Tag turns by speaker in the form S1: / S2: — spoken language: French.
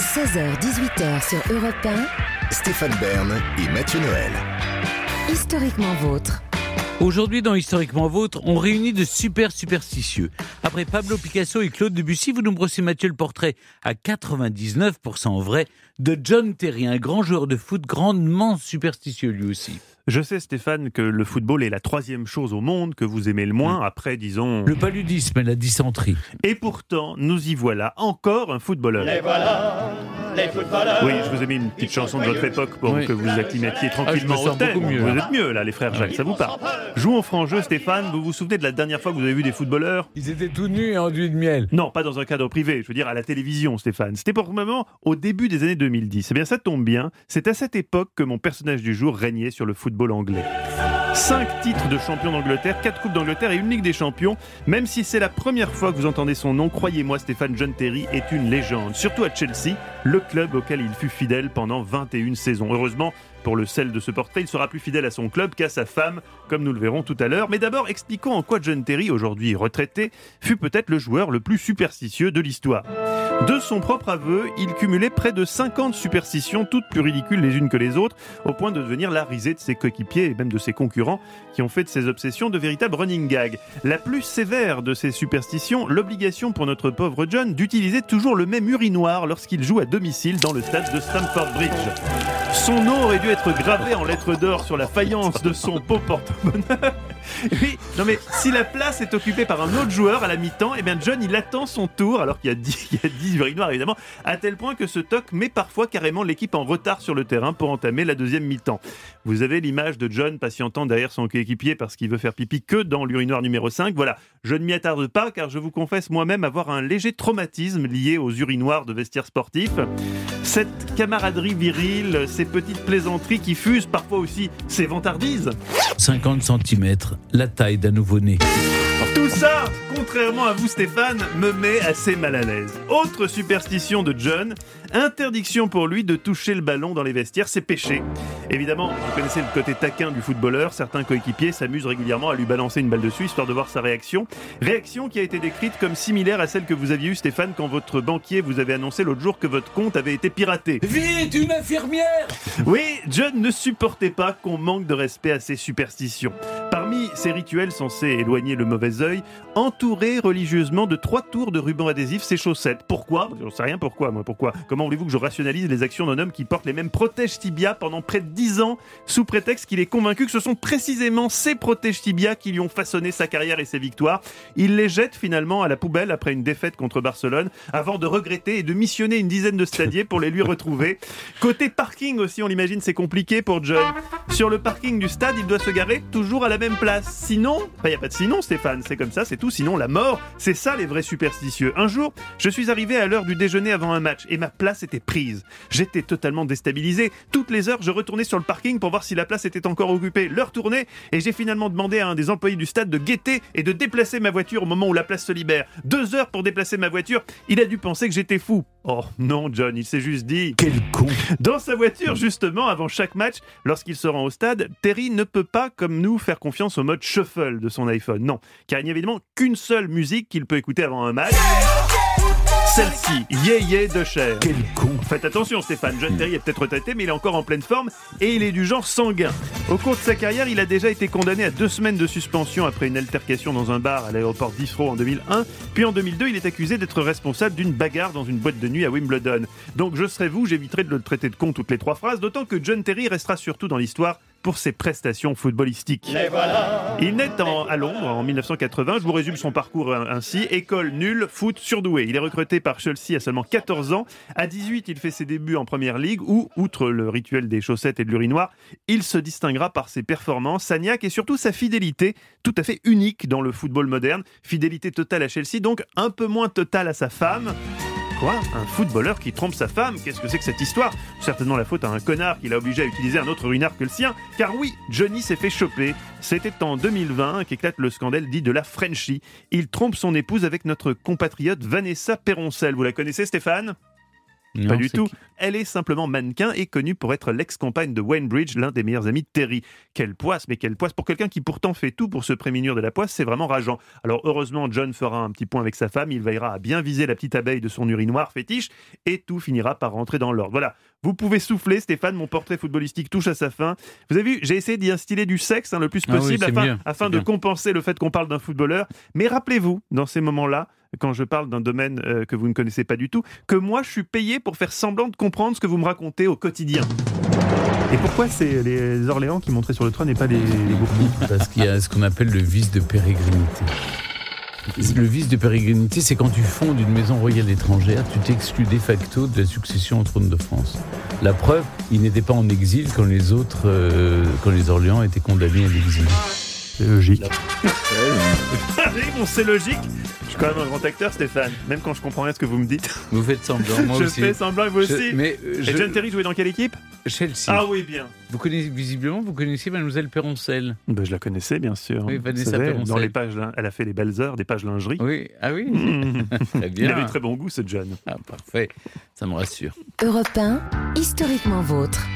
S1: 16h-18h sur Europe 1,
S2: Stéphane Bern et Mathieu Noël.
S1: historiquement vôtre.
S3: Aujourd'hui, dans Historiquement Vôtre, on réunit de super superstitieux. Après Pablo Picasso et Claude Debussy, vous nous brossez, Mathieu, le portrait à 99% vrai de John Terry, un grand joueur de foot grandement superstitieux lui aussi.
S4: Je sais, Stéphane, que le football est la troisième chose au monde que vous aimez le moins, après, disons...
S3: Le paludisme et la dysenterie.
S4: Et pourtant, nous y voilà, encore un footballeur.
S5: Les voilà, les footballeurs.
S4: Oui, je vous ai mis une petite chanson de votre époque pour
S3: Oui.
S4: que vous acclimatiez
S3: Ah, je me
S4: tranquillement
S3: sens
S4: au thème.
S3: beaucoup mieux,
S4: Vous
S3: là.
S4: êtes mieux, là, les frères Jacques, ça vous parle. Jouons au franc jeu, Stéphane. Vous vous souvenez de la dernière fois que vous avez vu des footballeurs?
S3: Ils étaient tout nus et enduits de miel.
S4: Non, pas dans un cadre privé, je veux dire à la télévision, Stéphane. C'était pour le moment au début des années 2010. Eh bien, ça tombe bien, c'est à cette époque que mon personnage du jour régnait sur le football anglais. Cinq titres de champion d'Angleterre, quatre coupes d'Angleterre et une Ligue des Champions. Même si c'est la première fois que vous entendez son nom, croyez-moi, Stéphane John Terry est une légende. Surtout à Chelsea, le club auquel il fut fidèle pendant 21 saisons. Heureusement, pour le sel de ce portrait, il sera plus fidèle à son club qu'à sa femme, comme nous le verrons tout à l'heure. Mais d'abord, expliquons en quoi John Terry, aujourd'hui retraité, fut peut-être le joueur le plus superstitieux de l'histoire. De son propre aveu, il cumulait près de 50 superstitions, toutes plus ridicules les unes que les autres, au point de devenir la risée de ses coéquipiers et même de ses concurrents, qui ont fait de ses obsessions de véritables running gags. La plus sévère de ces superstitions, l'obligation pour notre pauvre John d'utiliser toujours le même urinoir lorsqu'il joue à domicile dans le stade de Stamford Bridge. Son nom aurait dû être gravé en lettres d'or sur la faïence de son beau porte-bonheur. Oui, non mais si la place est occupée par un autre joueur à la mi-temps, eh bien John il attend son tour alors qu'il y a 10, il y a 10 urinoirs évidemment, à tel point que ce toc met parfois carrément l'équipe en retard sur le terrain pour entamer la deuxième mi-temps. Vous avez l'image de John patientant derrière son coéquipier parce qu'il veut faire pipi que dans l'urinoir numéro 5. Voilà, je ne m'y attarde pas car je vous confesse moi-même avoir un léger traumatisme lié aux urinoirs de vestiaires sportifs. Cette camaraderie virile, ces petites plaisanteries qui fusent parfois aussi ces vantardises.
S3: 50 cm, la taille d'un nouveau-né.
S4: Tout ça, contrairement à vous Stéphane, me met assez mal à l'aise. Autre superstition de John, interdiction pour lui de toucher le ballon dans les vestiaires, c'est péché. Évidemment, vous connaissez le côté taquin du footballeur, certains coéquipiers s'amusent régulièrement à lui balancer une balle dessus histoire de voir sa réaction. Réaction qui a été décrite comme similaire à celle que vous aviez eue Stéphane quand votre banquier vous avait annoncé l'autre jour que votre compte avait été piraté.
S3: Vite, une infirmière
S4: Oui, John ne supportait pas qu'on manque de respect à ses superstitions. Parmi ces rituels censés éloigner le mauvais œil, entourer religieusement de trois tours de ruban adhésif ses chaussettes. Pourquoi? J'en sais rien pourquoi, moi. Pourquoi? Comment voulez-vous que je rationalise les actions d'un homme qui porte les mêmes protèges tibia pendant près de 10 ans, sous prétexte qu'il est convaincu que ce sont précisément ces protèges tibia qui lui ont façonné sa carrière et ses victoires? Il les jette finalement à la poubelle après une défaite contre Barcelone, avant de regretter et de missionner une dizaine de stadiers pour les lui retrouver. Côté parking aussi, on l'imagine, c'est compliqué pour John. Sur le parking du stade, il doit se garer toujours à la même place. Sinon, il n'y a pas de sinon, Stéphane, c'est comme ça, c'est tout. Sinon, la mort, c'est ça les vrais superstitieux. Un jour, je suis arrivé à l'heure du déjeuner avant un match et ma place était prise. J'étais totalement déstabilisé. Toutes les heures, je retournais sur le parking pour voir si la place était encore occupée. L'heure tournait et j'ai finalement demandé à un des employés du stade de guetter et de déplacer ma voiture au moment où la place se libère. Deux heures pour déplacer ma voiture. Il a dû penser que j'étais fou. Oh non, John, il s'est juste dit.
S3: Quel con
S4: Dans sa voiture, justement, avant chaque match, lorsqu'il se rend au stade, Terry ne peut pas, comme nous, faire confiance au mode shuffle de son iPhone. Non, car il n'y a évidemment qu'une seule musique qu'il peut écouter avant un match. Celle-ci, Yeah Yeah de Cher.
S3: Quel con
S4: Faites attention Stéphane, John Terry est peut-être retraité mais il est encore en pleine forme et il est du genre sanguin. Au cours de sa carrière, il a déjà été condamné à deux semaines de suspension après une altercation dans un bar à l'aéroport d'Heathrow en 2001. Puis en 2002, il est accusé d'être responsable d'une bagarre dans une boîte de nuit à Wimbledon. Donc je serais vous, j'éviterai de le traiter de con toutes les trois phrases, d'autant que John Terry restera surtout dans l'histoire pour ses prestations footballistiques.
S5: Voilà.
S4: Il naît en- à Londres en 1980. Je vous résume son parcours euh, ainsi. École nulle, foot surdoué. Il est recruté par Chelsea à seulement 14 ans. À 18, il fait ses débuts en Première Ligue où, outre le rituel des chaussettes et de l'urinoir, il se distinguera par ses performances, sa niaque et surtout sa fidélité, tout à fait unique dans le football moderne. Fidélité totale à Chelsea, donc un peu moins totale à sa femme. Quoi Un footballeur qui trompe sa femme Qu'est-ce que c'est que cette histoire? Certainement la faute à un connard qui l'a obligé à utiliser un autre urinoir que le sien. Car oui, Johnny s'est fait choper. C'était en 2020 qu'éclate le scandale dit de la Frenchie. Il trompe son épouse avec notre compatriote Vanessa Peroncel. Vous la connaissez Stéphane?
S3: Non,
S4: Pas du tout.
S3: qui
S4: elle est simplement mannequin et connue pour être l'ex-compagne de Wayne Bridge, l'un des meilleurs amis de Terry. Quelle poisse, mais quelle poisse. Pour quelqu'un qui pourtant fait tout pour se prémunir de la poisse, c'est vraiment rageant. Alors heureusement, John fera un petit point avec sa femme, il veillera à bien viser la petite abeille de son urinoir fétiche et tout finira par rentrer dans l'ordre. Voilà, vous pouvez souffler, Stéphane, mon portrait footballistique touche à sa fin. Vous avez vu, j'ai essayé d'y instiller du sexe hein, le plus
S3: Ah oui,
S4: possible afin, de
S3: bien.
S4: compenser le fait qu'on parle d'un footballeur. Mais rappelez-vous, dans ces moments-là, quand je parle d'un domaine euh, que vous ne connaissez pas du tout, que moi je suis payé pour faire semblant de comprendre ce que vous me racontez au quotidien.
S6: Et pourquoi c'est les Orléans qui montraient sur le trône et pas les, les Bourbons
S3: Parce qu'il y a ce qu'on appelle le vice de pérégrinité. Le vice de pérégrinité, c'est quand tu fondes une maison royale étrangère, tu t'exclus de facto de la succession au trône de France. La preuve, il n'était pas en exil quand les autres, euh, quand les Orléans étaient condamnés à l'exil.
S6: C'est logique.
S4: Bon, c'est logique. Je suis quand même un grand acteur, Stéphane. Même quand je comprends rien ce que vous me dites,
S3: Vous faites semblant, moi
S4: je
S3: aussi.
S4: fais semblant et vous
S3: Je-
S4: aussi.
S3: mais euh,
S4: Et
S3: je-
S4: John Terry jouait dans quelle équipe?
S3: Chelsea.
S4: Ah oui, bien.
S3: Vous connaissez visiblement, vous connaissez Mademoiselle Peroncel.
S4: Ben, je la connaissais, bien sûr.
S3: Oui, Vanessa
S4: savez,
S3: Peroncel.
S4: dans les pages, elle a fait les belles heures, des pages lingerie.
S3: Oui, ah oui,
S4: Mmh.
S3: très
S4: Il
S3: bien.
S4: avait très bon goût, ce John.
S3: Ah, parfait, ça me rassure.
S1: Europe 1, historiquement vôtre.